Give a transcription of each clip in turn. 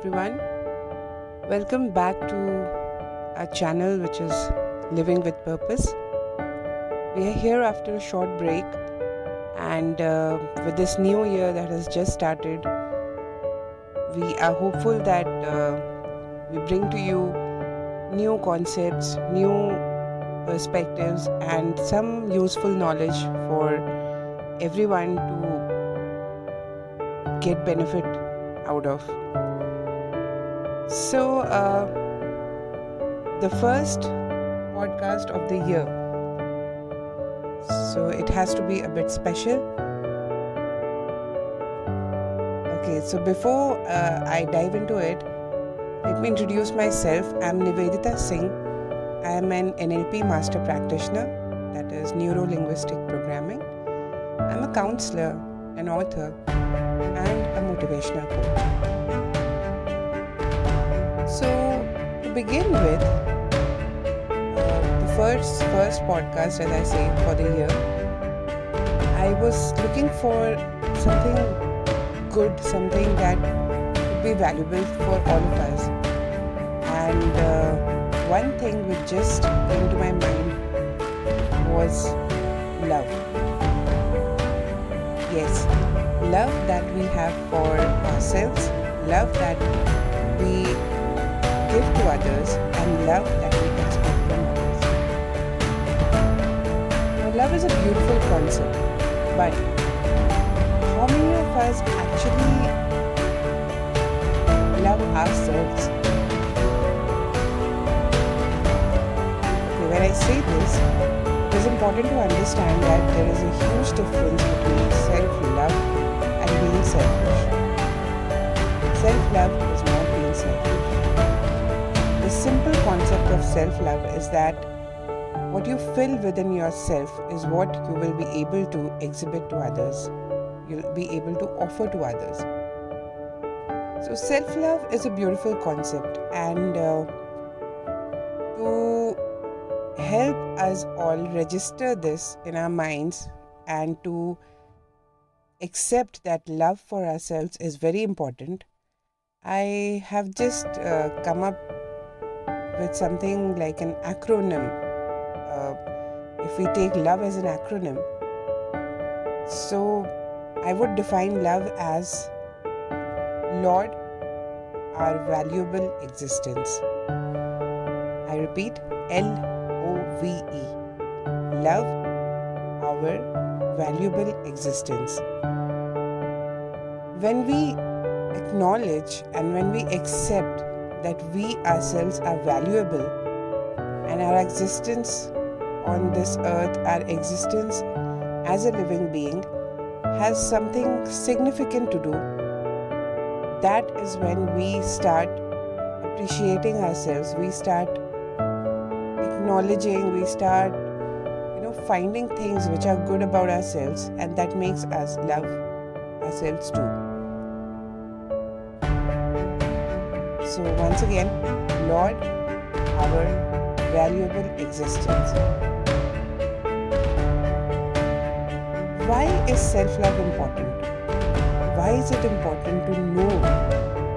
everyone. Welcome back to our channel, which is Living with Purpose. We are here after a short break, and uh, with this new year that has just started, we are hopeful that uh, we bring to you new concepts, new perspectives, and some useful knowledge for everyone to get benefit out of. So, uh, the first podcast of the year. So, it has to be a bit special. Okay, so before uh, I dive into it, let me introduce myself. I'm Nivedita Singh. I am an NLP master practitioner, that is neuro linguistic programming. I'm a counselor, an author, and a motivational coach. So, to begin with, uh, the first first podcast, as I say, for the year, I was looking for something good, something that would be valuable for all of us. And uh, one thing which just came to my mind was love. Yes, love that we have for ourselves, love that we give to others and love that we expect from others. Now, love is a beautiful concept, but how many of us actually love ourselves? Okay, when I say this, it is important to understand that there is a huge difference between self love and being selfish. Self love is not being selfish. Simple concept of self love is that what you fill within yourself is what you will be able to exhibit to others, you'll be able to offer to others. So, self love is a beautiful concept, and uh, to help us all register this in our minds and to accept that love for ourselves is very important, I have just uh, come up with something like an acronym. Uh, if we take love as an acronym, so I would define love as Lord, our valuable existence. I repeat L O V E. Love, our valuable existence. When we acknowledge and when we accept that we ourselves are valuable and our existence on this earth, our existence as a living being, has something significant to do, that is when we start appreciating ourselves, we start acknowledging, we start you know finding things which are good about ourselves and that makes us love ourselves too. So, once again, Lord, our valuable existence. Why is self love important? Why is it important to know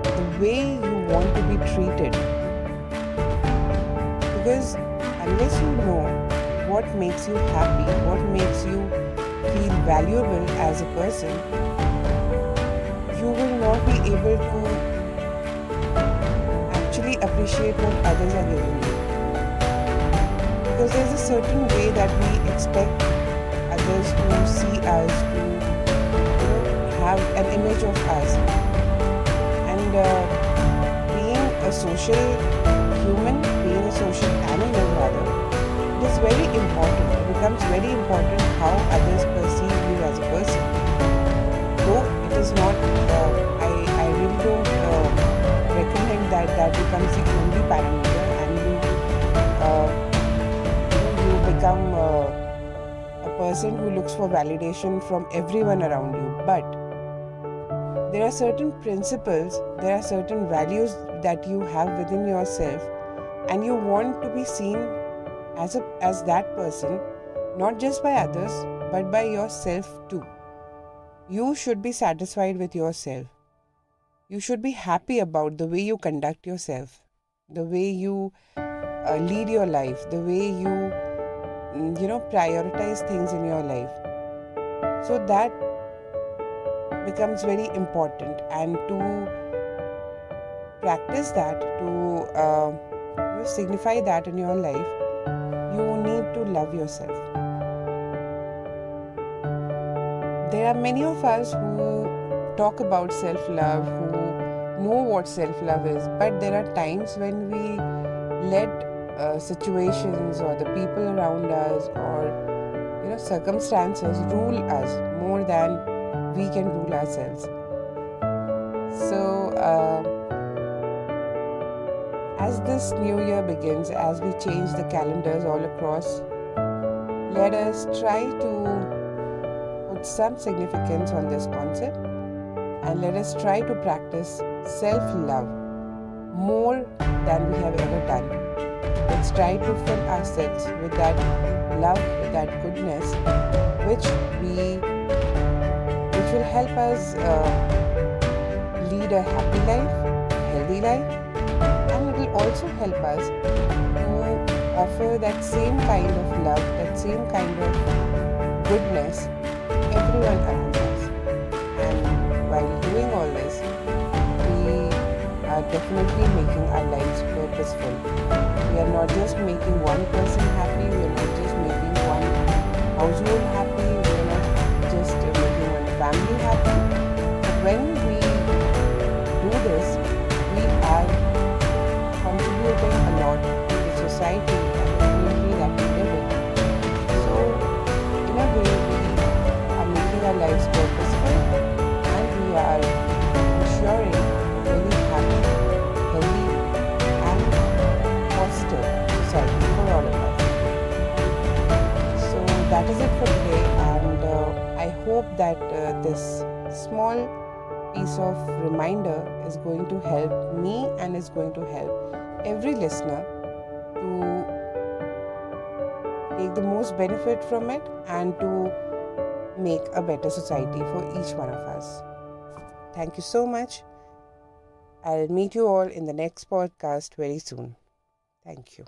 the way you want to be treated? Because unless you know what makes you happy, what makes you feel valuable as a person, you will not be able to appreciate what others are giving you. Because there's a certain way that we expect others to see us, to you know, have an image of us. And uh, being a social human, being a social animal rather, it is very important. It becomes very important how others perceive you as a person. Though it is not, uh, that becomes the only parameter and you, uh, you become uh, a person who looks for validation from everyone around you. But there are certain principles, there are certain values that you have within yourself, and you want to be seen as a as that person, not just by others, but by yourself too. You should be satisfied with yourself. You should be happy about the way you conduct yourself, the way you uh, lead your life, the way you, mm, you know, prioritize things in your life. So that becomes very important, and to practice that, to uh, signify that in your life, you need to love yourself. There are many of us who talk about self love, who know what self love is, but there are times when we let uh, situations or the people around us or you know circumstances rule us more than we can rule ourselves. So, uh, as this new year begins, as we change the calendars all across, let us try to put some significance on this concept and let us try to practice self love more than we have ever done. Let's try to fill ourselves with that love, with that goodness, which we which will help us uh, lead a happy life, a healthy life, and it will also help us to offer that same kind of love, that same kind of goodness everyone around definitely making our lives purposeful. We are not just making one person happy, we are not just making one household happy, hope that uh, this small piece of reminder is going to help me and is going to help every listener to take the most benefit from it and to make a better society for each one of us. Thank you so much. I'll meet you all in the next podcast very soon. Thank you.